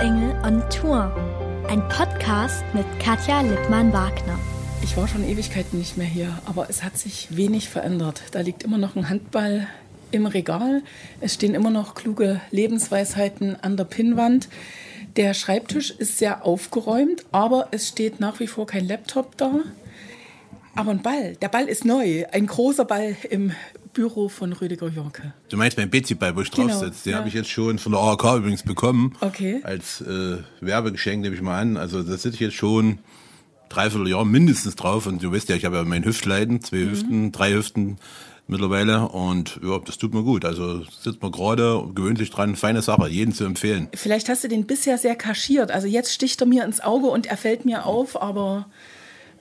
Erzengel on Tour. Ein Podcast mit Katja Lippmann-Wagner. Ich war schon Ewigkeiten nicht mehr hier, aber es hat sich wenig verändert. Da liegt immer noch ein Handball im Regal. Es stehen immer noch kluge Lebensweisheiten an der Pinnwand. Der Schreibtisch ist sehr aufgeräumt, aber es steht nach wie vor kein Laptop da. Aber ein Ball, der Ball ist neu. Ein großer Ball im Büro von Rüdiger Jorke. Du meinst mein Betsy-Ball, wo ich Genau, drauf sitze. Den ja. habe ich jetzt schon von der ARK übrigens bekommen. Okay. Als äh, Werbegeschenk nehme ich mal an. Also da sitze ich jetzt schon dreiviertel Jahr mindestens drauf. Und du weißt ja, ich habe ja mein Hüftleiden, zwei Mhm. Hüften, drei Hüften mittlerweile. Und ja, das tut mir gut. Also sitzt man gerade gewöhnt sich dran. Feine Sache, jeden zu empfehlen. Vielleicht hast du den bisher sehr kaschiert. Also jetzt sticht er mir ins Auge und er fällt mir auf, aber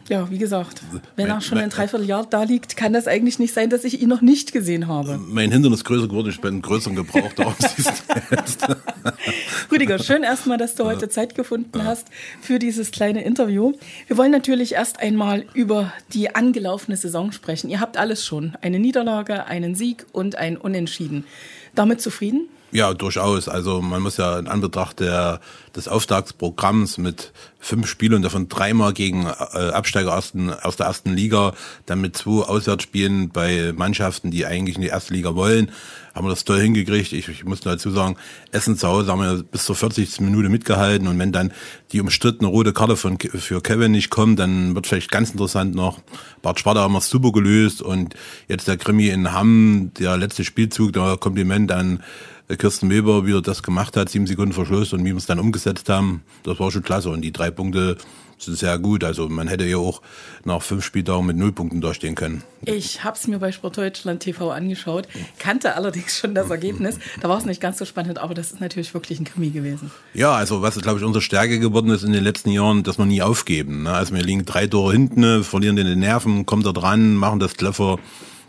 ja, wie gesagt, wenn er Mein- schon ein mein- Dreivierteljahr da liegt, kann das eigentlich nicht sein, dass ich ihn noch nicht gesehen habe. Mein Hintern ist größer geworden, ich bin größeren Gebrauch darum siehst du jetzt. Rüdiger, schön erstmal, dass du heute Zeit gefunden hast für dieses kleine Interview. Wir wollen natürlich erst einmal über die angelaufene Saison sprechen. Ihr habt alles schon. Eine Niederlage, einen Sieg und ein Unentschieden. Damit zufrieden? Ja, durchaus. Also man muss ja in Anbetracht der, des Auftragsprogramms mit fünf Spielen davon dreimal gegen äh, Absteiger ersten, aus der ersten Liga, dann mit zwei Auswärtsspielen bei Mannschaften, die eigentlich in die erste Liga wollen, haben wir das toll hingekriegt. Ich, ich muss dazu sagen, Essen zu Hause haben wir bis zur 40. Minute mitgehalten und wenn dann die umstrittene rote Karte von, für Kevin nicht kommt, dann wird vielleicht ganz interessant noch. Bart Sparta haben wir super gelöst und jetzt der Krimi in Hamm, der letzte Spielzug, der Kompliment an Kirsten Weber wieder das gemacht hat, sieben Sekunden Verschluss und wie wir es dann umgesetzt haben, das war schon klasse. Und die drei Punkte sind sehr gut. Also man hätte ja auch nach fünf Spieltagen mit null Punkten dastehen können. Ich habe es mir bei Sportdeutschland TV angeschaut, kannte allerdings schon das Ergebnis. Da war es nicht ganz so spannend, aber das ist natürlich wirklich ein Krimi gewesen. Ja, also was glaube ich unsere Stärke geworden ist in den letzten Jahren, dass wir nie aufgeben. Ne? Also wir liegen drei Tore hinten, verlieren den Nerven, kommen da dran, machen das clever.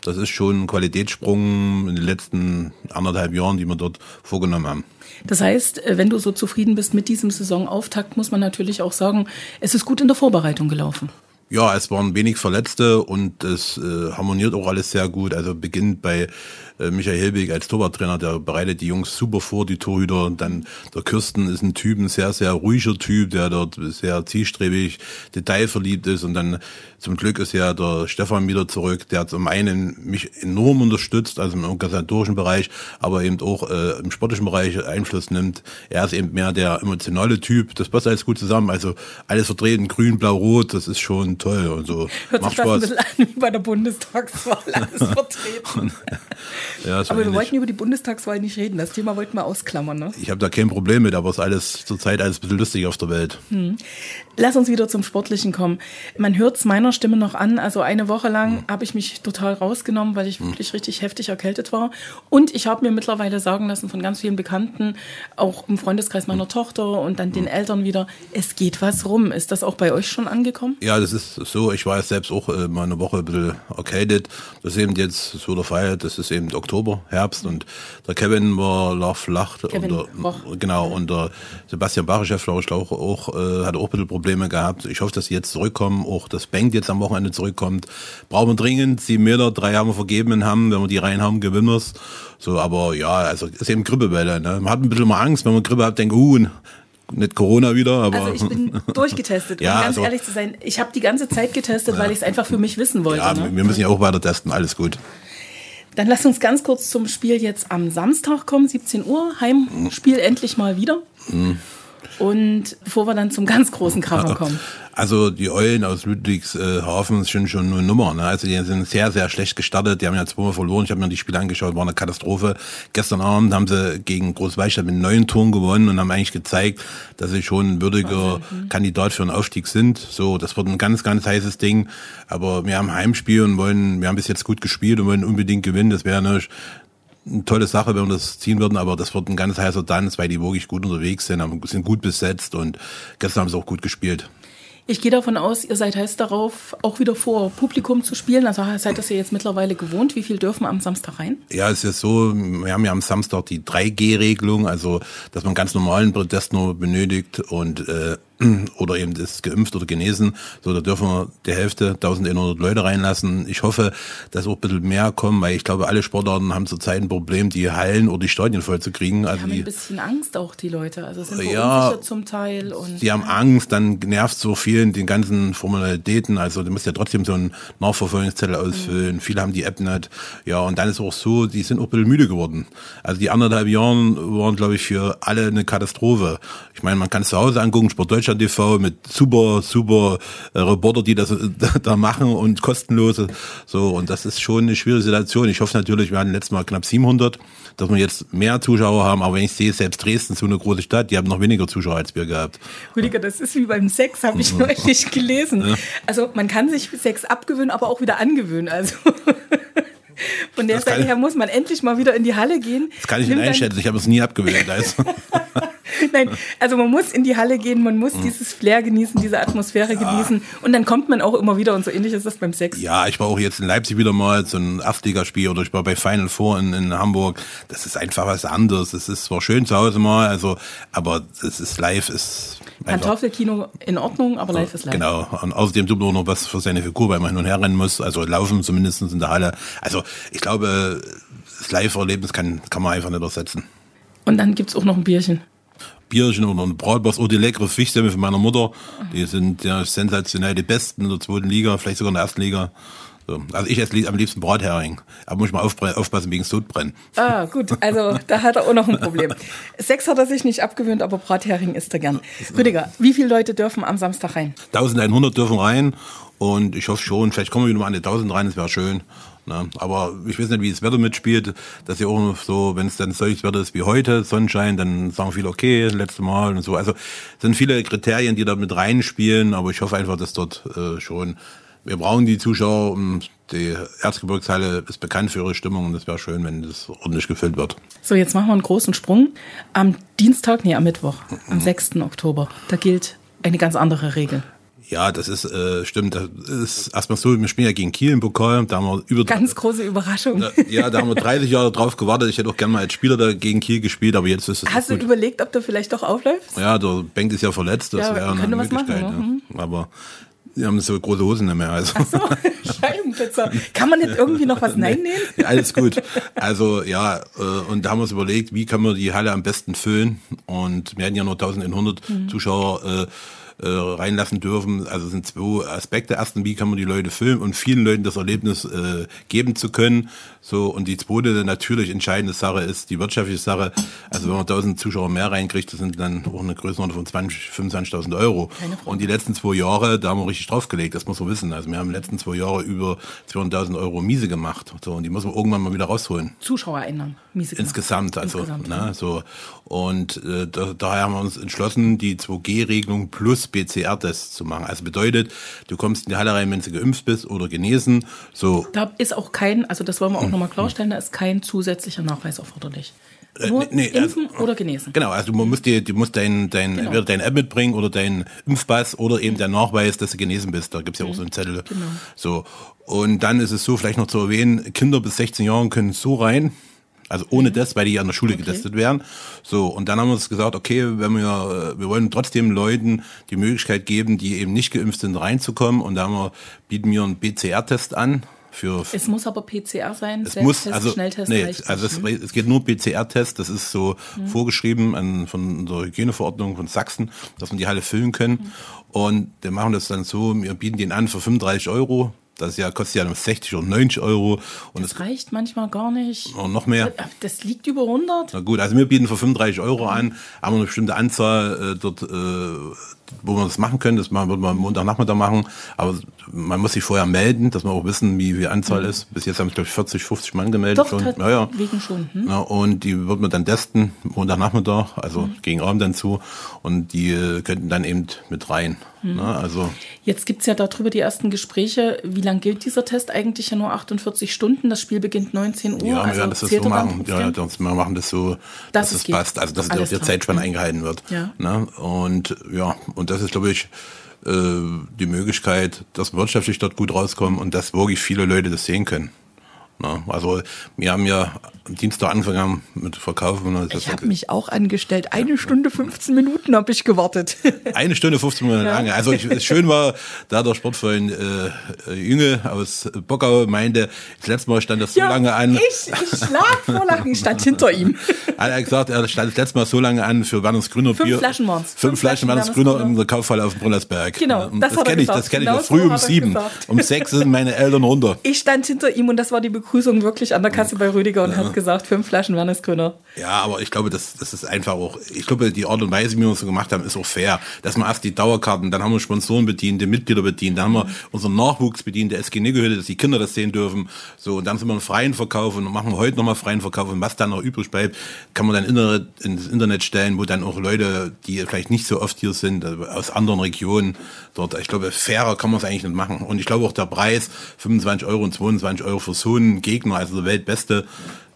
Das ist schon ein Qualitätssprung in den letzten anderthalb Jahren, die wir dort vorgenommen haben. Das heißt, äh, wenn du so zufrieden bist mit diesem Saisonauftakt, muss man natürlich auch sagen, es ist gut in der Vorbereitung gelaufen. Ja, es waren wenig Verletzte und es äh, harmoniert auch alles sehr gut. Also beginnt bei äh, Michael Hilbig als Torwarttrainer, der bereitet die Jungs super vor, die Torhüter. Und dann der Kirsten ist ein Typ, ein sehr, sehr ruhiger Typ, der dort sehr zielstrebig, detailverliebt ist. Und dann zum Glück ist ja der Stefan wieder zurück, der zum einen mich enorm unterstützt, also im organisatorischen Bereich, aber eben auch äh, im sportlichen Bereich Einfluss nimmt. Er ist eben mehr der emotionale Typ. Das passt alles gut zusammen. Also alles vertreten, grün, blau, rot, das ist schon toll und so. Hört Macht sich fast ein Spaß. bisschen an wie bei der Bundestagswahl, alles vertreten. Ja, Aber wir ähnlich. wollten über die Bundestagswahl nicht reden. Das Thema wollten wir ausklammern. Ne? Ich habe da kein Problem mit, aber es ist alles zurzeit alles ein bisschen lustig auf der Welt. Lass uns wieder zum Sportlichen kommen. Man hört es meiner Stimme noch an. Also eine Woche lang habe ich mich total rausgenommen, weil ich wirklich richtig heftig erkältet war. Und ich habe mir mittlerweile sagen lassen von ganz vielen Bekannten, auch im Freundeskreis meiner Tochter und dann den Eltern wieder, es geht was rum. Ist das auch bei euch schon angekommen? Ja, das ist so. Ich war jetzt selbst auch äh, mal eine Woche ein bisschen erkältet. Das ist eben jetzt so der Fall. Das ist eben Oktober, Herbst und der Kevin war lag flach. Kevin und der, genau, und der Sebastian Bachechev, glaube ich, auch, auch, äh, hat auch ein bisschen Probleme gehabt. Ich hoffe, dass sie jetzt zurückkommen. Auch das Bank jetzt am Wochenende zurückkommt. Brauchen wir dringend. Sieben Meter, drei haben wir vergeben in Hamm. Wenn wir die rein haben, gewinnen wir's. So, aber ja, also ist eben Grippewelle. Ne? Man hat ein bisschen mal Angst, wenn man Grippe hat, denkt, uh, nicht Corona wieder, aber. Also ich bin durchgetestet. Ja, um ganz also- ehrlich zu sein, ich habe die ganze Zeit getestet, weil ich es einfach für mich wissen wollte. Ja, ne? wir müssen ja auch weiter testen, alles gut. Dann lass uns ganz kurz zum Spiel jetzt am Samstag kommen, 17 Uhr. Heimspiel endlich mal wieder. Und bevor wir dann zum ganz großen Kracher kommen. Also die Eulen aus Ludwigshafen sind schon eine Nummer. Ne? Also die sind sehr, sehr schlecht gestartet. Die haben ja zweimal verloren. Ich habe mir die Spiele angeschaut, war eine Katastrophe. Gestern Abend haben sie gegen Großweistadt mit neun Toren gewonnen und haben eigentlich gezeigt, dass sie schon ein würdiger Kandidat für einen Aufstieg sind. So, das wird ein ganz, ganz heißes Ding. Aber wir haben ein Heimspiel und wollen, wir haben bis jetzt gut gespielt und wollen unbedingt gewinnen. Das wäre eine eine tolle Sache, wenn wir das ziehen würden, aber das wird ein ganz heißer Tanz, weil die wirklich gut unterwegs sind, sind gut besetzt und gestern haben sie auch gut gespielt. Ich gehe davon aus, ihr seid heiß darauf, auch wieder vor Publikum zu spielen. Also seid das ihr jetzt mittlerweile gewohnt. Wie viel dürfen am Samstag rein? Ja, es ist so, wir haben ja am Samstag die 3G-Regelung, also dass man ganz normalen Protest nur benötigt und äh, oder eben ist geimpft oder genesen. So, da dürfen wir die Hälfte, 1100 Leute reinlassen. Ich hoffe, dass auch ein bisschen mehr kommen, weil ich glaube, alle Sportarten haben zurzeit ein Problem, die Hallen oder die Stadien voll zu kriegen. Also die haben ein bisschen Angst auch, die Leute. Also sind ja, zum Teil. Und, die haben Angst, dann nervt so vielen den ganzen Formalitäten. Also du musst ja trotzdem so einen Nachverfolgungszettel ausfüllen. Mhm. Viele haben die App nicht. Ja, und dann ist auch so, die sind auch ein bisschen müde geworden. Also die anderthalb Jahren waren, glaube ich, für alle eine Katastrophe. Ich meine, man kann es zu Hause angucken, Sport Deutschland TV mit super, super äh, Reporter, die das äh, da machen und kostenlose. So, und das ist schon eine schwierige Situation. Ich hoffe natürlich, wir hatten letztes Mal knapp 700, dass wir jetzt mehr Zuschauer haben. Aber wenn ich sehe, selbst Dresden, so eine große Stadt, die haben noch weniger Zuschauer als wir gehabt. Rüdiger, das ist wie beim Sex, habe ich neulich gelesen. Ja. Also man kann sich Sex abgewöhnen, aber auch wieder angewöhnen. Also von der Seite her muss man endlich mal wieder in die Halle gehen. Das kann ich nicht einschätzen, ich habe es nie abgewöhnt. Also. Nein, also man muss in die Halle gehen, man muss mhm. dieses Flair genießen, diese Atmosphäre ja. genießen und dann kommt man auch immer wieder und so ähnlich ist das beim Sex. Ja, ich war auch jetzt in Leipzig wieder mal so ein Erstligaspiel oder ich war bei Final Four in, in Hamburg. Das ist einfach was anderes. Es ist zwar schön zu Hause mal, also, aber es ist live, ist Pantoffelkino in Ordnung, aber live ist live. Genau. Und außerdem tut man auch noch was für seine Figur, weil man hin und her rennen muss. Also laufen zumindest in der Halle. Also ich glaube, das Live-Erlebnis kann, kann man einfach nicht ersetzen. Und dann gibt es auch noch ein Bierchen. Bierchen oder ein Bratwurst oder die leckere Fischstämme von meiner Mutter. Die sind ja sensationell die besten in der zweiten Liga, vielleicht sogar in der ersten Liga. So. Also ich esse am liebsten Brathering. Aber muss ich mal aufpassen wegen Sodbrennen. Ah, gut. Also da hat er auch noch ein Problem. Sex hat er sich nicht abgewöhnt, aber Brathering isst er gern. Rüdiger, wie viele Leute dürfen am Samstag rein? 1100 dürfen rein. Und ich hoffe schon, vielleicht kommen wir wieder mal an die 1000 rein, das wäre schön. Ne? Aber ich weiß nicht, wie das Wetter mitspielt. Dass ja auch so, wenn es dann solches Wetter ist wie heute, Sonnenschein, dann sagen viele, okay, letzte Mal und so. Also sind viele Kriterien, die da mit reinspielen, aber ich hoffe einfach, dass dort äh, schon wir brauchen die Zuschauer. Die Erzgebirgshalle ist bekannt für ihre Stimmung und es wäre schön, wenn das ordentlich gefüllt wird. So, jetzt machen wir einen großen Sprung. Am Dienstag, nee, am Mittwoch, am 6. Oktober, da gilt eine ganz andere Regel. Ja, das ist äh, stimmt. Das ist erstmal so, wir spielen ja gegen Kiel im Pokal. Da haben wir über ganz große Überraschung. Da, ja, da haben wir 30 Jahre drauf gewartet. Ich hätte auch gerne mal als Spieler da gegen Kiel gespielt, aber jetzt ist es. Hast du gut. überlegt, ob du vielleicht doch aufläufst? Ja, der Bengt ist ja verletzt. Das ja, wäre eine Möglichkeit. Machen, ja. Mhm. Aber die haben so große Hosen nicht mehr. Also. Ach so, Scheibenpizza. Kann man nicht irgendwie noch was Nein nehmen? Ja, alles gut. Also ja, äh, und da haben wir uns überlegt, wie kann man die Halle am besten füllen. Und wir hatten ja nur 1100 mhm. Zuschauer. Äh, reinlassen dürfen. Also sind zwei Aspekte. Erstens, wie kann man die Leute filmen und vielen Leuten das Erlebnis äh, geben zu können. So und die zweite natürlich entscheidende Sache ist die wirtschaftliche Sache. Also wenn man 1000 Zuschauer mehr reinkriegt, das sind dann auch eine Größenordnung von 20, 25.000 Euro. Und die letzten zwei Jahre, da haben wir richtig draufgelegt. Das muss man wissen. Also wir haben in den letzten zwei Jahre über 200.000 Euro Miese gemacht. So und die muss man irgendwann mal wieder rausholen. Zuschauer ändern. Miese gemacht. Insgesamt, also Insgesamt, ne, ja. so und äh, da, daher haben wir uns entschlossen, die 2G-Regelung plus PCR-Tests zu machen. Also bedeutet, du kommst in die Halle rein, wenn du geimpft bist oder genesen. So. Da ist auch kein, also das wollen wir auch mhm. nochmal klarstellen, da ist kein zusätzlicher Nachweis erforderlich. Äh, Nur nee, impfen also, oder genesen. Genau, also du musst, dir, du musst dein, dein, genau. entweder dein App mitbringen oder deinen Impfpass oder eben der Nachweis, dass du genesen bist. Da gibt's ja auch so einen Zettel. Genau. So. Und dann ist es so, vielleicht noch zu erwähnen, Kinder bis 16 Jahren können so rein. Also ohne das, weil die an der Schule okay. getestet werden. So, und dann haben wir uns gesagt, okay, wenn wir, wir wollen trotzdem Leuten die Möglichkeit geben, die eben nicht geimpft sind, reinzukommen. Und da haben wir, bieten wir einen PCR-Test an. Für es muss aber PCR sein, es muss, also, Schnelltest nee, also es, ne? es, geht nur PCR-Test, das ist so mhm. vorgeschrieben an, von der Hygieneverordnung von Sachsen, dass wir die Halle füllen können. Mhm. Und wir machen das dann so, wir bieten den an für 35 Euro das ja, kostet ja 60 oder 90 Euro. Und das reicht manchmal gar nicht. Und noch mehr. Das liegt über 100. Na gut, also wir bieten für 35 Euro an, haben eine bestimmte Anzahl äh, dort, äh, wo wir das machen können. Das wird man Montagnachmittag machen. Aber man muss sich vorher melden, dass wir auch wissen, wie viel Anzahl mhm. ist. Bis jetzt haben es, glaube ich, 40, 50 Mann gemeldet. Doch, schon. Ja, ja. Wegen schon. Hm? Ja, und die wird man dann testen, Montagnachmittag, also mhm. gegen Abend dann zu. Und die äh, könnten dann eben mit rein. Mhm. Na, also Jetzt gibt es ja darüber die ersten Gespräche. Wie lange gilt dieser Test eigentlich? Ja nur 48 Stunden. Das Spiel beginnt 19 Uhr. Ja, also wir werden das so machen. Ja, das, wir machen das so, dass, dass es passt. Also dass Alles der Zeitspanne eingehalten wird. Ja. Na, und ja, und das ist, glaube ich, äh, die Möglichkeit, dass wirtschaftlich dort gut rauskommen und dass wirklich viele Leute das sehen können. Na, also wir haben ja am Dienstag angefangen mit Verkaufen. Ich habe mich auch angestellt. Eine Stunde 15 Minuten habe ich gewartet. Eine Stunde 15 Minuten ja. lange. Also ich, schön war, da der Sportverein äh, Jünge aus Bockau meinte, das letzte Mal stand das so ja, lange an. Ich, ich lag vor Lachen, ich stand hinter ihm. Hat er gesagt, er stand das letzte Mal so lange an für Werners Grüner Fünf Bier. Flaschen waren Fünf, Fünf Flaschen Werners Grüner in der Kaufhalle auf dem Brunnersberg. Genau, das, das kenne ich, das kenne ich. Das früh um sieben. Um sechs sind meine Eltern runter. Ich stand hinter ihm und das war die Begrüßung wirklich an der Kasse bei Rüdiger und ja. hat gesagt, fünf Flaschen Wernesgrüner. Ja, aber ich glaube, das, das ist einfach auch, ich glaube, die Art und Weise, wie wir es so gemacht haben, ist auch fair. Dass wir erst die Dauerkarten, dann haben wir Sponsoren bedient, die Mitglieder bedient, dann haben wir unseren Nachwuchs bedient, der SG Niggehütte, dass die Kinder das sehen dürfen. So, und dann sind wir einen freien Verkauf und machen wir heute nochmal freien Verkauf. Und was dann noch übrig bleibt, kann man dann ins Internet stellen, wo dann auch Leute, die vielleicht nicht so oft hier sind, also aus anderen Regionen dort, ich glaube, fairer kann man es eigentlich nicht machen. Und ich glaube auch der Preis, 25 Euro und 22 Euro für so einen Gegner, also der Weltbeste,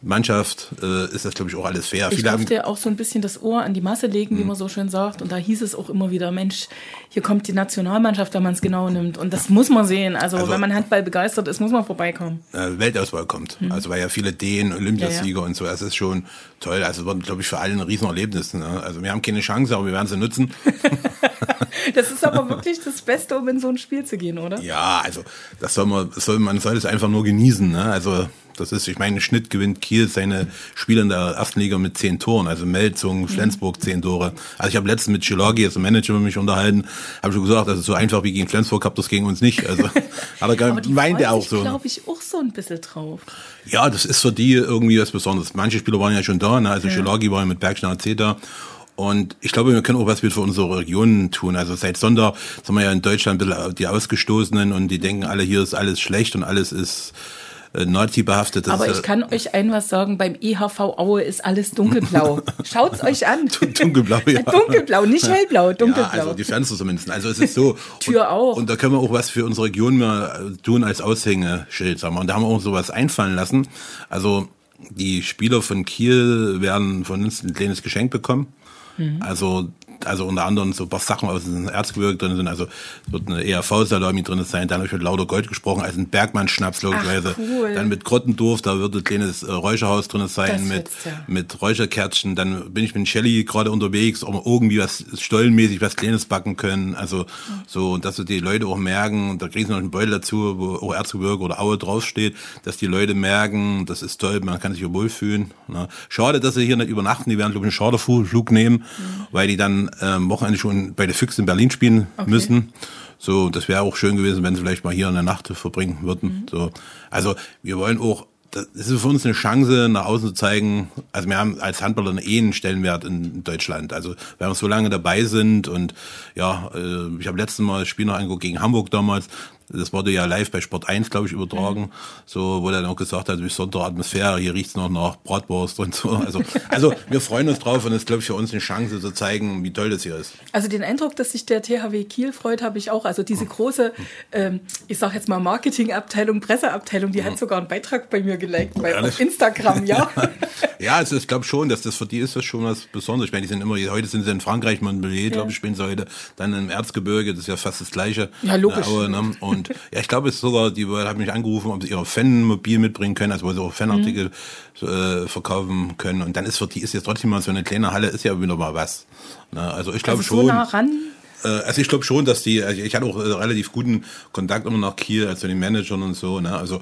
Mannschaft äh, ist das, glaube ich, auch alles fair. Ich Viele durfte auch so ein bisschen das Ohr an die Masse legen, wie mhm. man so schön sagt. Und da hieß es auch immer wieder, Mensch, hier kommt die Nationalmannschaft, wenn man es genau nimmt. Und das muss man sehen. Also, also, wenn man Handball begeistert ist, muss man vorbeikommen. Äh, Weltauswahl kommt. Mhm. Also weil ja viele Dänen, Olympiasieger ja, ja. und so. Das ist schon toll. Also es wird, glaube ich, für alle ein Riesenerlebnis. Ne? Also wir haben keine Chance, aber wir werden sie nutzen. das ist aber wirklich das Beste, um in so ein Spiel zu gehen, oder? Ja, also das soll man, soll, man soll es einfach nur genießen. Ne? Also das ist, ich meine, Schnitt gewinnt Kiel seine Spiele in der ersten Liga mit zehn Toren. Also Melzung, mhm. Flensburg zehn Tore. Also ich habe letztens mit Chilagi, also Manager, mit mich unterhalten, habe schon gesagt, ist so einfach wie gegen Flensburg, habt das gegen uns nicht. Also hat er meint er auch so. glaube ich auch so ein bisschen drauf. Ja, das ist für die irgendwie was Besonderes. Manche Spieler waren ja schon da, ne? also ja. War ja mit Bergstein AC da. Und ich glaube, wir können auch was für unsere Region tun. Also seit Sonntag sind wir ja in Deutschland ein bisschen die Ausgestoßenen und die denken alle, hier ist alles schlecht und alles ist äh, Nazi behaftet. Aber ich kann euch ein was sagen, beim EHV Aue ist alles dunkelblau. Schaut's euch an. dunkelblau, ja. Dunkelblau, nicht hellblau, dunkelblau. Ja, also die Fenster zumindest. Also es ist so. Tür und, auch. Und da können wir auch was für unsere Region mehr tun als Aushängeschild, sagen wir. Und da haben wir auch sowas einfallen lassen. Also die Spieler von Kiel werden von uns ein kleines Geschenk bekommen. Mhm. Also also unter anderem so ein paar Sachen aus dem Erzgebirge drin sind. Also wird eine ERV-Salami drin sein. Dann habe ich mit Lauter Gold gesprochen, also ein Bergmann-Schnaps logischerweise. Cool. Dann mit Grottendorf, da wird ein kleines äh, Räucherhaus drin sein mit, ja. mit Räucherkärtchen. Dann bin ich mit Shelly gerade unterwegs, ob wir irgendwie was stollenmäßig was Kleines backen können. Also mhm. so, dass so die Leute auch merken, da kriegen sie noch einen Beutel dazu, wo auch Erzgebirge oder Aue draufsteht, dass die Leute merken, das ist toll, man kann sich wohlfühlen. Ne? Schade, dass sie hier nicht übernachten, die werden, glaube ich, einen Charterflug nehmen, mhm. weil die dann ähm, Wochenende schon bei der Füchse in Berlin spielen okay. müssen. So, das wäre auch schön gewesen, wenn sie vielleicht mal hier eine Nacht verbringen würden. Mhm. So, also wir wollen auch das ist für uns eine Chance, nach außen zu zeigen, also wir haben als Handballer einen Stellenwert in Deutschland. Also wenn wir so lange dabei sind und ja, äh, ich habe letztes Mal das Spiel noch angeguckt gegen Hamburg damals, das wurde ja live bei Sport 1, glaube ich, übertragen. Mhm. So, wo er dann auch gesagt hat, wie besondere Atmosphäre, hier riecht's noch nach Bratwurst und so. Also, also wir freuen uns drauf und es ist, glaube ich, für uns eine Chance zu zeigen, wie toll das hier ist. Also den Eindruck, dass sich der THW Kiel freut, habe ich auch. Also diese große, ähm, ich sage jetzt mal Marketingabteilung, Presseabteilung, die hat sogar einen Beitrag bei mir geliked, bei auf Instagram, ja. ja, also ich glaube schon, dass das für die ist das schon was Besonderes. Ich meine, die sind immer, heute sind sie in Frankreich, Montpellier, glaube ich, spielen sie heute, dann im Erzgebirge, das ist ja fast das Gleiche. Ja, logisch. Aue, ne? Und ja, ich glaube, es sogar, die hat mich angerufen, ob sie ihre Fanmobil mitbringen können, also wo sie auch Fanartikel mhm. äh, verkaufen können. Und dann ist für die ist jetzt trotzdem mal so eine kleine Halle, ist ja wieder mal was. Ne? Also ich glaube also schon. So nah ran? Äh, also ich glaube schon, dass die, also ich hatte auch äh, relativ guten Kontakt immer nach Kiel, also den Managern und so. Ne? Also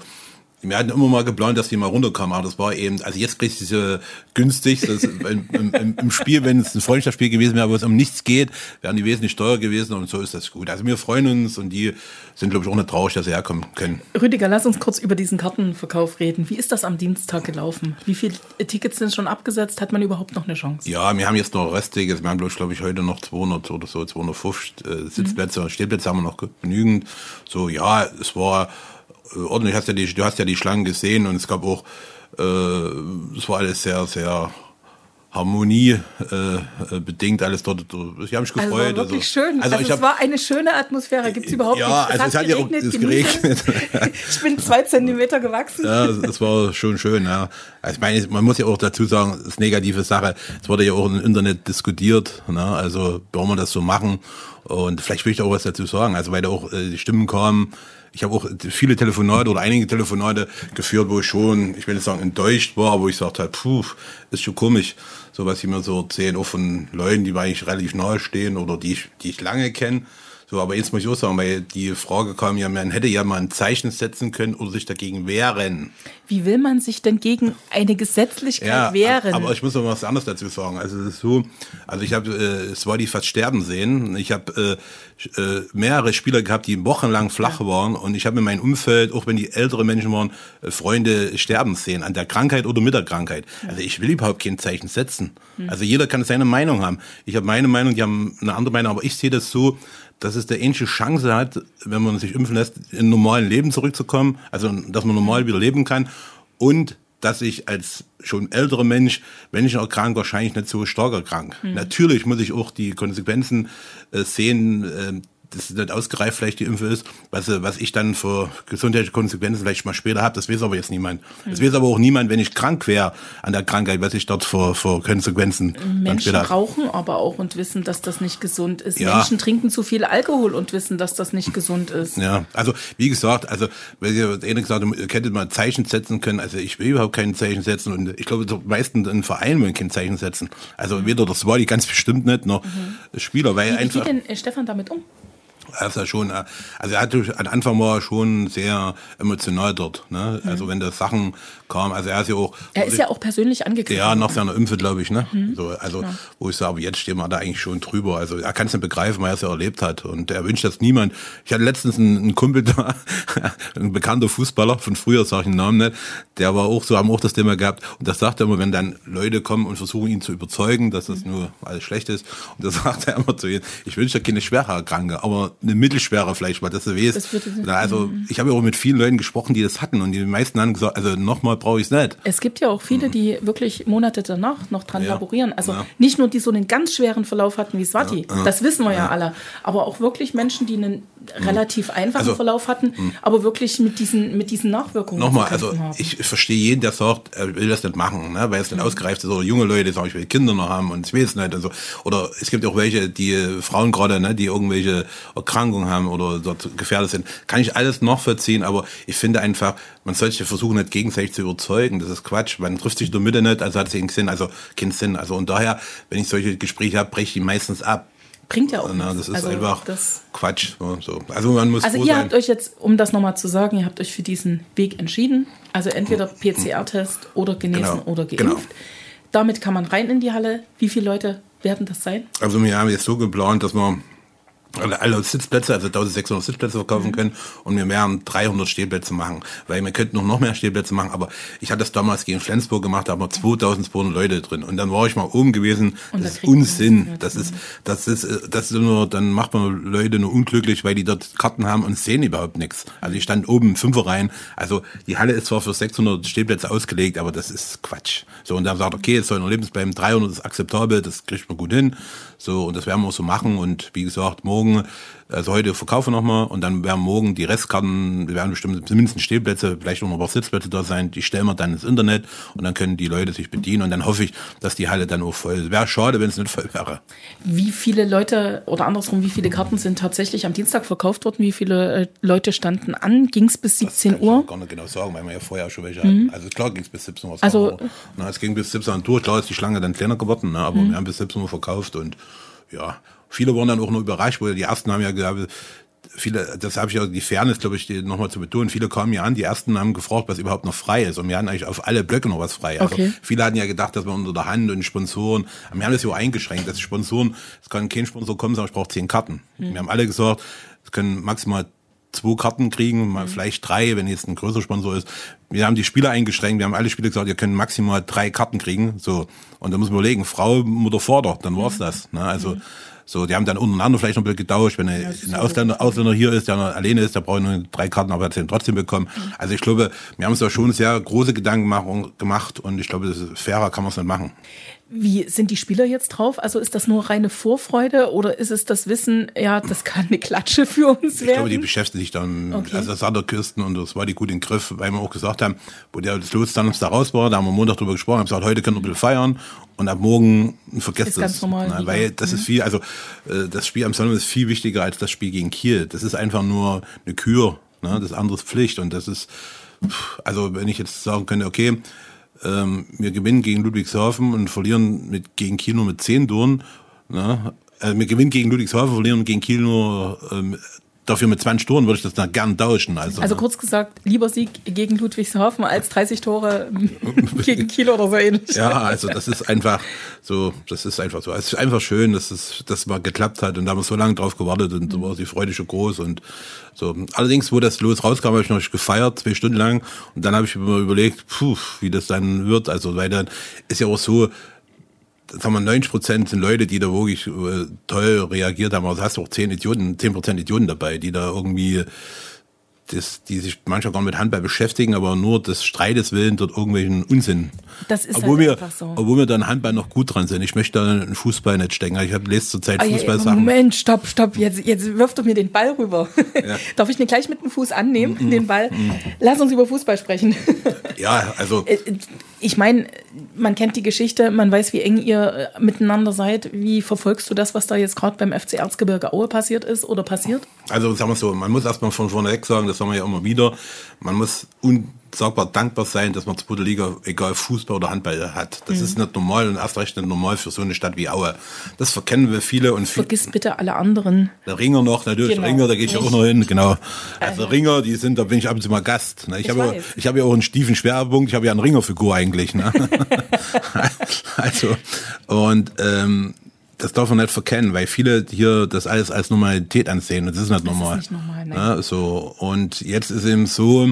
wir hatten immer mal geplant, dass die mal runterkommen, aber das war eben, also jetzt kriegst du diese günstig, im, im, im, Spiel, wenn es ein Freundschaftsspiel gewesen wäre, wo es um nichts geht, wären die wesentlich teurer gewesen und so ist das gut. Also wir freuen uns und die sind, glaube ich, auch nicht traurig, dass sie herkommen können. Rüdiger, lass uns kurz über diesen Kartenverkauf reden. Wie ist das am Dienstag gelaufen? Wie viele Tickets sind schon abgesetzt? Hat man überhaupt noch eine Chance? Ja, wir haben jetzt noch Resttickets. Wir haben, glaube ich, heute noch 200 oder so, 250 äh, Sitzplätze, mhm. Stehplätze haben wir noch genügend. So, ja, es war ordentlich. Hast ja die, du hast ja die Schlangen gesehen und es gab auch, äh, es war alles sehr, sehr Harmonie äh, bedingt alles dort. Ich habe mich gefreut. Also war wirklich also, schön. Also, also es hab, war eine schöne Atmosphäre. Gibt es überhaupt ja, nichts. Es also es hat geregnet, ja geregnet. ich bin zwei Zentimeter gewachsen. Ja, es war schon schön. Ja. Also ich meine, man muss ja auch dazu sagen, das ist negative Sache. Es wurde ja auch im Internet diskutiert. Ne? Also, warum wir das so machen? Und vielleicht will ich auch was dazu sagen. Also, weil da auch äh, die Stimmen kamen ich habe auch viele Telefonate oder einige Telefonate geführt, wo ich schon, ich will nicht sagen enttäuscht war, wo ich sagte halt, puh, ist schon komisch, so was sie mir so erzählen, auch von Leuten, die mir eigentlich relativ nahe stehen oder die ich, die ich lange kenne. So, aber jetzt muss ich auch sagen, weil die Frage kam ja, man hätte ja mal ein Zeichen setzen können oder sich dagegen wehren. Wie will man sich denn gegen eine Gesetzlichkeit ja, wehren? Aber ich muss noch was anderes dazu sagen. Also es ist so, also ich habe äh, die fast sterben sehen. Ich habe äh, äh, mehrere Spieler gehabt, die wochenlang flach ja. waren und ich habe in meinem Umfeld, auch wenn die ältere Menschen waren, äh, Freunde sterben sehen an der Krankheit oder mit der Krankheit. Ja. Also ich will überhaupt kein Zeichen setzen. Hm. Also jeder kann seine Meinung haben. Ich habe meine Meinung, die haben eine andere Meinung, aber ich sehe das so, dass es der ähnliche Chance hat, wenn man sich impfen lässt, in normalen Leben zurückzukommen, also dass man normal wieder leben kann und dass ich als schon älterer Mensch, wenn ich erkranke, wahrscheinlich nicht so stark erkrank. Mhm. Natürlich muss ich auch die Konsequenzen äh, sehen, äh, das ist nicht ausgereift vielleicht die Impfe ist, was, was ich dann für gesundheitliche Konsequenzen vielleicht mal später habe, das weiß aber jetzt niemand. Das weiß aber auch niemand, wenn ich krank wäre an der Krankheit, was ich dort für, für Konsequenzen Menschen rauchen aber auch und wissen, dass das nicht gesund ist. Ja. Menschen trinken zu viel Alkohol und wissen, dass das nicht gesund ist. Ja, also wie gesagt, also wenn ihr einer gesagt ihr hättet mal Zeichen setzen können, also ich will überhaupt kein Zeichen setzen und ich glaube, die meisten in Verein wollen kein Zeichen setzen. Also mhm. weder das war die ganz bestimmt nicht, noch mhm. Spieler, weil wie, einfach. Wie geht denn Stefan damit um? Er ist ja schon, also er hat am Anfang war er schon sehr emotional dort. Ne? Mhm. Also wenn da Sachen kamen, also er ist ja auch. Er ist ja auch persönlich angegriffen. Ja, nach seiner Impfe, glaube ich. Ne? Mhm. So, also ja. wo ich sage, aber jetzt stehen wir da eigentlich schon drüber. Also er kann es nicht begreifen, weil er es ja erlebt hat und er wünscht das niemand. Ich hatte letztens einen, einen Kumpel da, ein bekannter Fußballer von früher, sage ich den Namen nicht, der war auch so, haben auch das Thema gehabt und das sagt er immer, wenn dann Leute kommen und versuchen ihn zu überzeugen, dass das mhm. nur alles schlecht ist und da sagt er immer zu ihnen, ich wünsche dir keine schwere Kranke, aber eine mittelschwere vielleicht mal, dass du weißt. also mhm. ich habe ja auch mit vielen Leuten gesprochen, die das hatten und die meisten haben gesagt, also nochmal brauche ich es nicht. Es gibt ja auch viele, die wirklich Monate danach noch dran ja. laborieren. Also ja. nicht nur die so einen ganz schweren Verlauf hatten wie Swati, ja. das wissen wir ja. alle, aber auch wirklich Menschen, die einen mhm. relativ einfachen also, Verlauf hatten, mhm. aber wirklich mit diesen, mit diesen Nachwirkungen. Nochmal, also haben. ich verstehe jeden, der sagt, er will das nicht machen, ne, weil es nicht mhm. ausgereift ist. Oder junge Leute, die sagen, ich will Kinder noch haben und ich will es nicht. Also, oder es gibt auch welche, die Frauen gerade, ne, die irgendwelche Erkrankungen haben oder dort gefährdet sind. Kann ich alles noch verziehen, aber ich finde einfach, man sollte versuchen, nicht gegenseitig zu überzeugen. Das ist Quatsch. Man trifft sich in der Mitte nicht, also hat es keinen Sinn, also keinen Sinn. Also und daher, wenn ich solche Gespräche habe, breche ich die meistens ab. Bringt ja auch Na, Das ist also einfach das Quatsch. So. Also man muss Also ihr sein. habt euch jetzt, um das nochmal zu sagen, ihr habt euch für diesen Weg entschieden. Also entweder PCR-Test oder genesen genau. oder geimpft. Genau. Damit kann man rein in die Halle. Wie viele Leute werden das sein? Also wir haben jetzt so geplant, dass wir alle Sitzplätze, also 1600 Sitzplätze verkaufen mhm. können und wir werden 300 Stehplätze machen, weil wir könnten noch, noch mehr Stehplätze machen, aber ich hatte das damals gegen Flensburg gemacht, da haben wir 2200 Leute drin und dann war ich mal oben gewesen, und das ist Unsinn, das ist, das ist, das ist nur, dann macht man Leute nur unglücklich, weil die dort Karten haben und sehen überhaupt nichts. Also ich stand oben im Fünferreihen, also die Halle ist zwar für 600 Stehplätze ausgelegt, aber das ist Quatsch. So und dann sagt, okay, es soll noch Lebensbleiben, 300 ist akzeptabel, das kriegt man gut hin, so und das werden wir auch so machen und wie gesagt, morgen morgen, also heute verkaufen wir nochmal und dann werden morgen die Restkarten, wir werden bestimmt zumindest Stehplätze, vielleicht noch ein paar Sitzplätze da sein, die stellen wir dann ins Internet und dann können die Leute sich bedienen und dann hoffe ich, dass die Halle dann auch voll ist. Wäre schade, wenn es nicht voll wäre. Wie viele Leute oder andersrum, wie viele Karten sind tatsächlich am Dienstag verkauft worden? Wie viele äh, Leute standen an? Ging es bis 17 das Uhr? Ich gar nicht genau sagen, weil wir ja vorher schon welche mhm. hatten. Also klar ging es bis 17 Uhr. Also, na, es ging bis 17 Uhr durch. Klar ist die Schlange dann kleiner geworden, ne? aber mhm. wir haben bis 17 Uhr verkauft und ja, Viele waren dann auch nur überrascht, weil die ersten haben ja gesagt, viele, das habe ich ja die Fairness, glaube ich, nochmal zu betonen. Viele kamen ja an, die ersten haben gefragt, was überhaupt noch frei ist. Und wir hatten eigentlich auf alle Blöcke noch was frei. Also okay. viele hatten ja gedacht, dass wir unter der Hand und Sponsoren, wir haben das ja auch eingeschränkt, dass Sponsoren, es kann kein Sponsor kommen, sondern ich brauche zehn Karten. Mhm. Wir haben alle gesagt, es können maximal zwei Karten kriegen, mal mhm. vielleicht drei, wenn jetzt ein größerer Sponsor ist. Wir haben die Spieler eingeschränkt, wir haben alle Spieler gesagt, ihr könnt maximal drei Karten kriegen. So. Und da muss man überlegen, Frau, Mutter, Vater, dann war's mhm. das. Ne? Also mhm. So, die haben dann untereinander vielleicht noch ein bisschen getauscht. Wenn ja, ein Ausländer, Ausländer hier ist, der noch alleine ist, der braucht nur drei Karten, aber hat sie trotzdem bekommen. Mhm. Also ich glaube, wir haben uns da schon sehr große Gedanken gemacht und ich glaube, das ist fairer kann man es nicht machen. Wie sind die Spieler jetzt drauf? Also ist das nur reine Vorfreude oder ist es das Wissen, ja, das kann eine Klatsche für uns werden? Ich glaube, die beschäftigen sich dann, okay. also das hat der Kirsten und das war die gut in Griff, weil wir auch gesagt haben, wo der das Los dann uns da raus war, da haben wir Montag drüber gesprochen, haben gesagt, heute können wir ein bisschen feiern und ab morgen vergesst es. Normal, weil das mhm. ist viel, also äh, das Spiel am Sonntag ist viel wichtiger als das Spiel gegen Kiel. Das ist einfach nur eine Kür Ne? Das andere ist Pflicht und das ist, also wenn ich jetzt sagen könnte, okay, ähm, wir gewinnen gegen Ludwigshafen und verlieren mit, gegen Kino mit zehn Toren, ne? äh, wir gewinnen gegen Ludwigshafen, verlieren gegen Kiel nur ähm, dafür mit 20 Toren würde ich das dann gern tauschen. Also, also kurz gesagt, lieber Sieg gegen Ludwigshafen als 30 Tore gegen Kiel oder so ähnlich. Ja, also das ist einfach so, das ist einfach so. Es ist einfach schön, dass es dass mal geklappt hat und da haben wir so lange drauf gewartet und so war die Freude schon groß und so. Allerdings, wo das los rauskam, habe ich noch gefeiert, zwei Stunden lang und dann habe ich mir überlegt, puh, wie das dann wird. Also weil dann ist ja auch so, sagen wir, 90 Prozent sind Leute, die da wirklich äh, toll reagiert haben. Aber also hast du auch 10 Idioten, 10 Prozent Idioten dabei, die da irgendwie das, die sich manchmal gar nicht mit Handball beschäftigen, aber nur des Streites willen dort irgendwelchen Unsinn. Das ist obwohl halt wir, einfach so. Obwohl wir dann Handball noch gut dran sind. Ich möchte da einen Fußball nicht stecken. Ich habe lese zurzeit Ah, ja, ja, Fußballsachen. Moment, stopp, stopp. Jetzt, jetzt wirft er mir den Ball rüber. Darf ich den gleich mit dem Fuß annehmen, Mhm. den Ball? Lass uns über Fußball sprechen. Ja, also Äh, Ich meine, man kennt die Geschichte, man weiß, wie eng ihr äh, miteinander seid. Wie verfolgst du das, was da jetzt gerade beim FC Erzgebirge Aue passiert ist oder passiert? Also sagen wir so, man muss erstmal von vorne weg sagen, das sagen wir ja immer wieder, man muss unsagbar dankbar sein, dass man zweite Liga, egal Fußball oder Handball hat. Das ist nicht normal und erst recht nicht normal für so eine Stadt wie Aue. Das verkennen wir viele und viel, Vergiss bitte alle anderen. der Ringer noch, natürlich, Genau. der Ringer, da gehe ich ja auch noch hin, genau. Also Ringer, die sind, da bin ich ab und zu mal Gast. Ne? Ich, Ich habe ich habe ja auch einen stiefen Schwerpunkt, ich habe ja eine Ringerfigur eigentlich. Ne? also, und ähm, das darf man nicht verkennen, weil viele hier das alles als Normalität ansehen und das ist nicht normal. nicht normal. Ne? So, und jetzt ist eben so,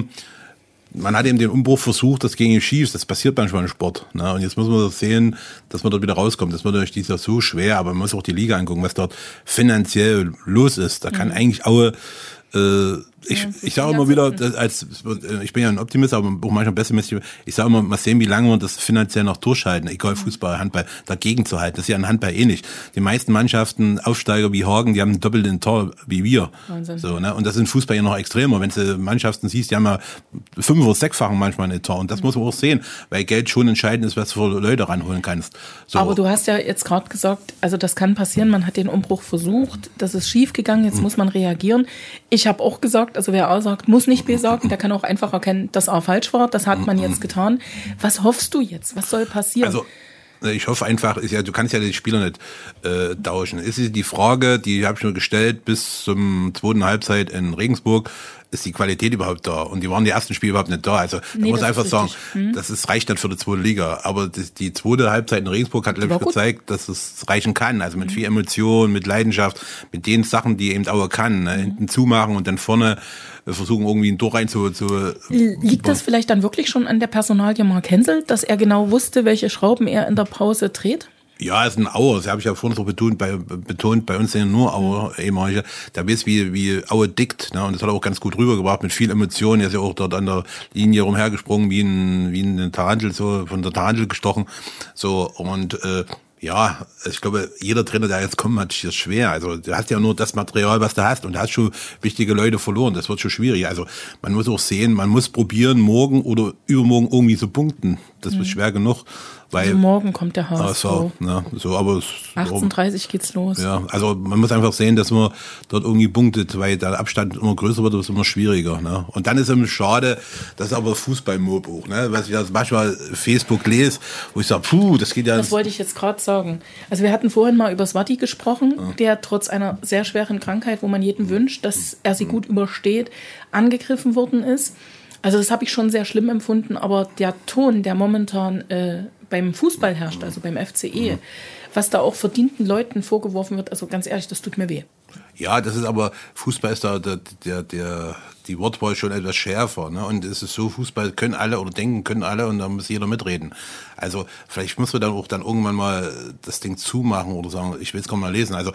man hat eben den Umbruch versucht, das ging schief, das passiert manchmal im Sport. Ne? Und jetzt muss man das sehen, dass man dort wieder rauskommt. Das wird natürlich dieses Jahr so schwer, aber man muss auch die Liga angucken, was dort finanziell los ist. Da kann eigentlich Aue äh, ich, ich sage immer wieder, als ich bin ja ein Optimist, aber auch manchmal pessimistisch. Ich sage immer, mal sehen, wie lange wir das finanziell noch durchhalten, egal Fußball, Handball, dagegen zu halten. Das ist ja ein Handball ähnlich. Die meisten Mannschaften, Aufsteiger wie Hagen, die haben einen doppelten Tor wie wir. Wahnsinn. So, ne? Und das ist in Fußball ja noch extremer. Wenn du Mannschaften siehst, die haben ja fünf oder sechsfachen manchmal ein Tor. Und das muss man auch sehen, weil Geld schon entscheidend ist, was du für Leute ranholen kannst. So. Aber du hast ja jetzt gerade gesagt, also das kann passieren, man hat den Umbruch versucht, das ist schief gegangen, jetzt muss man reagieren. Ich habe auch gesagt, also wer A sagt, muss nicht B sagen, der kann auch einfach erkennen, dass A falsch war, das hat man jetzt getan. Was hoffst du jetzt? Was soll passieren? Also ich hoffe einfach, ist ja, du kannst ja die Spieler nicht äh, tauschen. Ist die Frage, die habe ich mir gestellt bis zum zweiten Halbzeit in Regensburg, ist die Qualität überhaupt da? Und die waren die ersten Spiele überhaupt nicht da. Also da Nee, muss einfach sagen. Hm. das ist, reicht nicht für die zweite Liga. Aber das, die zweite Halbzeit in Regensburg hat, glaube ich, gezeigt, dass es reichen kann. Also mit Hm. viel Emotion, mit Leidenschaft, mit den Sachen, die eben Auer kann. Ne? Hinten zumachen und dann vorne versuchen, irgendwie ein Tor rein zu, zu Liegt das vielleicht dann wirklich schon an der Personalie Mark Hensel, dass er genau wusste, welche Schrauben er in der Pause dreht? Ja, es ist ein Auer, das habe ich ja vorhin so betont, bei, betont, bei uns sind ja nur Auer ehemalige, der weiß, wie, wie Aue dickt, ne? und das hat er auch ganz gut rübergebracht, mit viel Emotion, er ist ja auch dort an der Linie rumhergesprungen, wie ein, wie ein Tarantel, so, von der Tarantel gestochen, so, und, äh, ja, ich glaube, jeder Trainer, der jetzt kommt, hat es schwer. Also du hast ja nur das Material, was du hast und du hast schon wichtige Leute verloren. Das wird schon schwierig. Also man muss auch sehen, man muss probieren, morgen oder übermorgen irgendwie zu punkten. Das ist schwer genug. Weil, Also morgen kommt der HSV. so, ne, so, aber es, 18.30 geht's los. ja, also man muss einfach sehen, dass man dort irgendwie punktet, weil der Abstand immer größer wird, wird es immer schwieriger. Ne? Und dann ist es schade, das ist aber Fußballmob auch, ne? was ich also manchmal Facebook lese, wo ich sage, puh, das geht ja. Das wollte ich jetzt gerade sagen. Also wir hatten vorhin mal über Swati gesprochen, der trotz einer sehr schweren Krankheit, wo man jedem wünscht, dass er sie gut übersteht, angegriffen worden ist. Also das habe ich schon sehr schlimm empfunden, aber der Ton, der momentan äh, beim Fußball herrscht, also beim FCE, was da auch verdienten Leuten vorgeworfen wird, also ganz ehrlich, das tut mir weh. Ja, das ist aber, Fußball ist da der, der, der, die Wortwahl schon etwas schärfer. Ne? Und es ist so, Fußball können alle oder denken können alle und da muss jeder mitreden. Also vielleicht muss man dann auch dann irgendwann mal das Ding zumachen oder sagen, ich will es kaum mal lesen. Also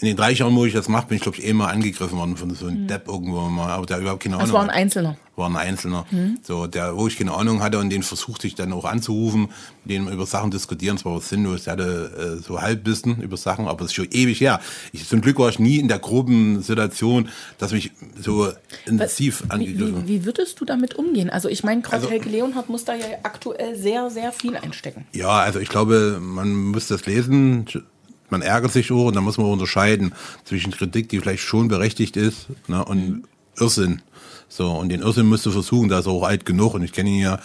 in den drei Jahren, wo ich das mache, bin ich, glaube ich, eh mal angegriffen worden von so einem Depp irgendwo mal, aber der überhaupt keine Ahnung Das war ein Einzelner. war ein Einzelner, so der, wo ich keine Ahnung hatte und den versuchte ich dann auch anzurufen, mit dem über Sachen diskutieren. Es war sinnlos, der hatte äh, so Halbwissen über Sachen, aber es ist schon ewig her. Ich, zum Glück war ich nie in der groben Situation, dass mich so intensiv Wie, angegriffen. wie, wie würdest du damit umgehen? Also ich meine, gerade Also- Helge Leonhardt muss da ja aktuell sehr, sehr viel einstecken. Ja, also ich glaube, man muss das lesen. Man ärgert sich auch und da muss man unterscheiden zwischen Kritik, die vielleicht schon berechtigt ist, ne, und Irrsinn. So, und den Irrsinn musst du versuchen, da ist er auch alt genug und ich kenne ihn ja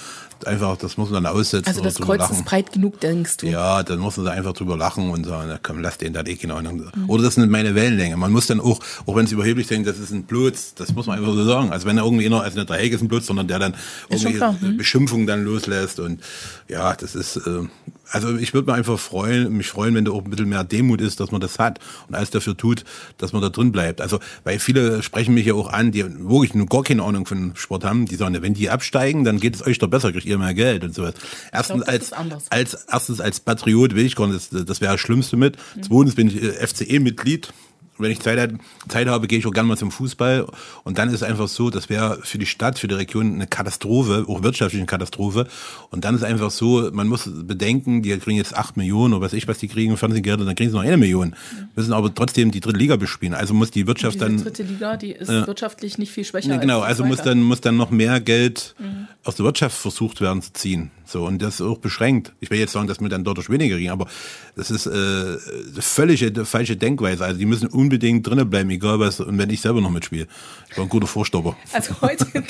einfach, das muss man dann aussetzen. Also das Kreuz lachen. ist breit genug, denkst du? Ja, dann muss man da einfach drüber lachen und sagen, na komm, lass den da eh keine Ahnung. Mhm. Oder das sind meine Wellenlänge. Man muss dann auch, auch wenn es überheblich denkt, das ist ein Blutz, das muss man einfach so sagen. Also wenn er irgendwie einer, also nicht der Helge ist ein Blutz, sondern der dann irgendwie hm. Beschimpfungen dann loslässt und ja, das ist, äh, also ich würde mir einfach freuen, mich freuen, wenn da auch ein bisschen mehr Demut ist, dass man das hat und alles dafür tut, dass man da drin bleibt. Also, weil viele sprechen mich ja auch an, die wirklich nur gar keine Ahnung von Sport haben, die sagen, wenn die absteigen, dann geht es euch doch besser, kriegt ihr mehr Geld und sowas. Erstens glaub, als, als, erstens als Patriot will ich gar nicht, das, das wäre das Schlimmste mit. Mhm. Zweitens bin ich äh, FCE-Mitglied wenn ich Zeit, Zeit habe, gehe ich auch gerne mal zum Fußball. Und dann ist es einfach so, das wäre für die Stadt, für die Region eine Katastrophe, auch wirtschaftliche Katastrophe. Und dann ist einfach so, man muss bedenken, die kriegen jetzt acht Millionen oder was ich, was die kriegen, Fernsehgelder, dann kriegen sie noch eine Million. Müssen aber trotzdem die dritte Liga bespielen. Also muss die Wirtschaft die dann. Die dritte Liga, die ist äh, wirtschaftlich nicht viel schwächer. Ja, genau, also muss dann, muss dann noch mehr Geld mhm. aus der Wirtschaft versucht werden zu ziehen. So, und das ist auch beschränkt. Ich will jetzt sagen, dass wir dann dort weniger kriegen, aber das ist äh, völlige falsche Denkweise. Also die müssen unbedingt drinnen bleiben, egal was, und wenn ich selber noch mitspiele. Ich war ein guter Vorstopper. Also heute,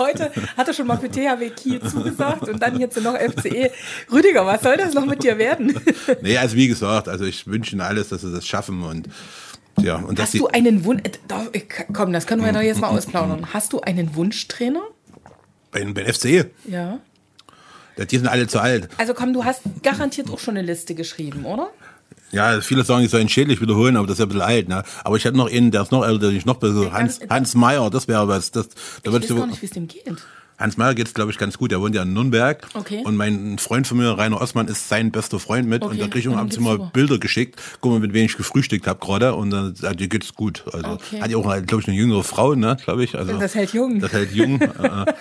heute hat er schon mal für THW Kiel zugesagt und dann jetzt noch FCE. Rüdiger, was soll das noch mit dir werden? nee, also wie gesagt, also ich wünsche ihnen alles, dass sie das schaffen und ja, und Hast du einen Wunsch? Äh, komm, das können wir doch jetzt mal ausplaudern. Hast du einen Wunschtrainer? Bei, bei FCE? Ja. Die sind alle zu alt. Also komm, du hast garantiert auch schon eine Liste geschrieben, oder? Ja, viele sagen, ich soll ihn schädlich wiederholen, aber das ist ja ein bisschen alt. Ne? Aber ich hätte noch einen, der ist noch älter, der ist noch besser. Hans, Hans Meyer, das wäre was. Das, da ich weiß gar nicht, wie es dem geht. Hans Meyer geht es, glaube ich, ganz gut. Er wohnt ja in Nürnberg. Okay. Und mein Freund von mir, Rainer Osman, ist sein bester Freund mit. Okay. Und da kriege ich ihm abends immer Bilder geschickt. Guck mal, mit wem ich gefrühstückt habe gerade. Und dann ja, dir geht's gut. Also okay. hat ja auch, glaube ich, eine jüngere Frau, ne, glaube ich. Also, das hält jung. Das hält jung. Äh, äh.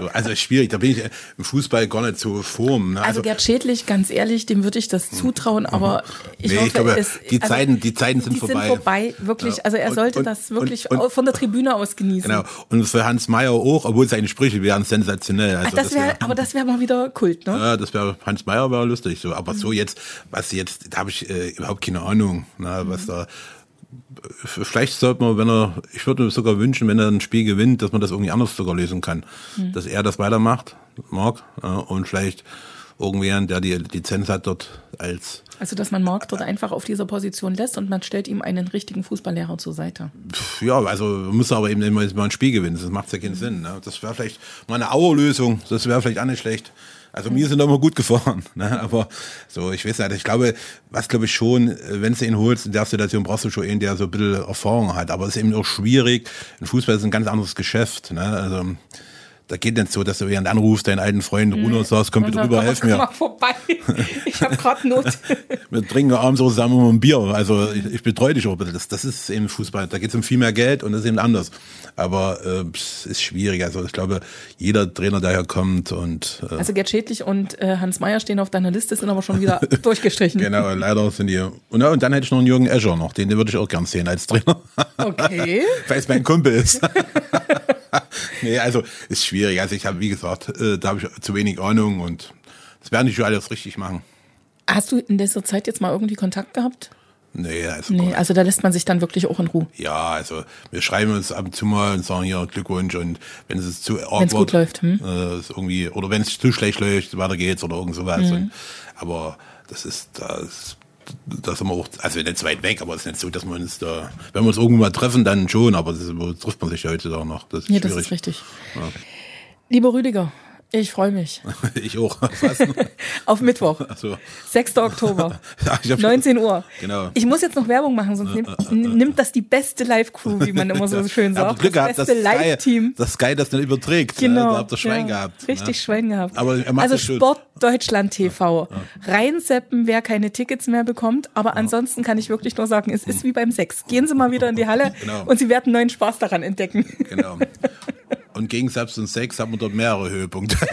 so, also schwierig. Da bin ich im Fußball gar nicht so form. Ne? Also, also Gerd Schädlich, ganz ehrlich, dem würde ich das zutrauen. Aber ich, nee, hoffe, ich glaube, es, die, also, Zeiten, die Zeiten sind die vorbei. Sind vorbei, wirklich. Ja. Also er sollte und, das wirklich und, von der Tribüne aus genießen. Genau. Und für Hans Meyer auch, obwohl seine Sprüche wären sensationell. Also das wär, aber das wäre mal wieder Kult, ne? Ja, das wäre Hans Meyer wäre lustig so. Aber mhm. so jetzt, was jetzt, da habe ich äh, überhaupt keine Ahnung, ne, was mhm. da. Vielleicht sollte man, wenn er, ich würde mir sogar wünschen, wenn er ein Spiel gewinnt, dass man das irgendwie anders sogar lösen kann. Mhm. Dass er das weitermacht, Marc, äh, und vielleicht irgendjemand, der die Lizenz hat dort als. Also, dass man Marc dort einfach auf dieser Position lässt und man stellt ihm einen richtigen Fußballlehrer zur Seite. Ja, also muss aber eben immer mal ein Spiel gewinnen, das macht ja keinen Sinn. Ne? Das wäre vielleicht mal eine Auerlösung, das wäre vielleicht auch nicht schlecht. Also mir sind immer gut gefahren, ne? aber so, ich weiß nicht, ich glaube, was glaube ich schon, wenn du ihn holst, in der Situation brauchst du schon einen, der so ein bisschen Erfahrung hat, aber es ist eben auch schwierig, ein Fußball ist ein ganz anderes Geschäft, ne? also da geht nicht so, dass du während anrufst, deinen alten Freund Runo mhm. sagst, komm bitte rüber, helf mir. Mal vorbei. Ich habe gerade Not. Wir trinken abends so zusammen ein Bier. Also ich, ich betreue dich auch bitte. Das, das ist eben Fußball. Da geht es um viel mehr Geld und das ist eben anders. Aber äh, es ist schwierig. Also ich glaube, jeder Trainer, der hier kommt und äh, Also Gerd Schädlich und äh, Hans Meyer stehen auf deiner Liste, sind aber schon wieder durchgestrichen. Genau, leider sind die. Und, und dann hätte ich noch einen Jürgen Escher noch, den, den würde ich auch gern sehen als Trainer. Okay. Weil es mein Kumpel ist. nee, also ist schwierig. Also ich habe, wie gesagt, äh, da habe ich zu wenig Ahnung und das werden die schon alles richtig machen. Hast du in dieser Zeit jetzt mal irgendwie Kontakt gehabt? Nee, also, nee, also da lässt man sich dann wirklich auch in Ruhe. Ja, also wir schreiben uns ab und zu mal und sagen hier Glückwunsch und wenn es zu wenn es gut läuft, hm? äh, irgendwie oder wenn es zu schlecht läuft, weiter geht's oder irgend sowas. Mhm. Und, aber das ist das da sind wir auch, also nicht weit weg, aber es ist nicht so, dass wir uns da, wenn wir uns irgendwo mal treffen, dann schon, aber das, trifft man sich ja heutzutage noch. Das ist ja, schwierig. das ist richtig. Ja. Lieber Rüdiger, ich freue mich. ich auch. Auf Mittwoch. So. 6. Oktober. ja, 19 Uhr. Genau. Ich muss jetzt noch Werbung machen, sonst nimmt, nimmt das die beste Live-Crew, wie man immer so schön sagt. Glück das beste Live-Team. Das Sky das dann überträgt. Genau. Da habt ihr Schwein ja. gehabt. Richtig ne? Schwein gehabt. Aber er macht also Sport Deutschland TV. Ja. Reinseppen, wer keine Tickets mehr bekommt. Aber ansonsten kann ich wirklich nur sagen, es ist wie beim Sex. Gehen Sie mal wieder in die Halle genau. und Sie werden neuen Spaß daran entdecken. Genau. Und gegen Selbst und Sex haben wir dort mehrere Höhepunkte.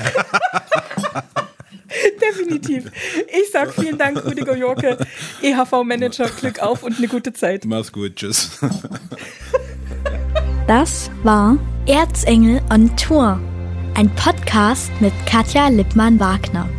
Definitiv. Ich sage vielen Dank, Rüdiger Jorke, EHV-Manager. Glück auf und eine gute Zeit. Mach's gut. Tschüss. Das war Erzengel on Tour, ein Podcast mit Katja Lippmann-Wagner.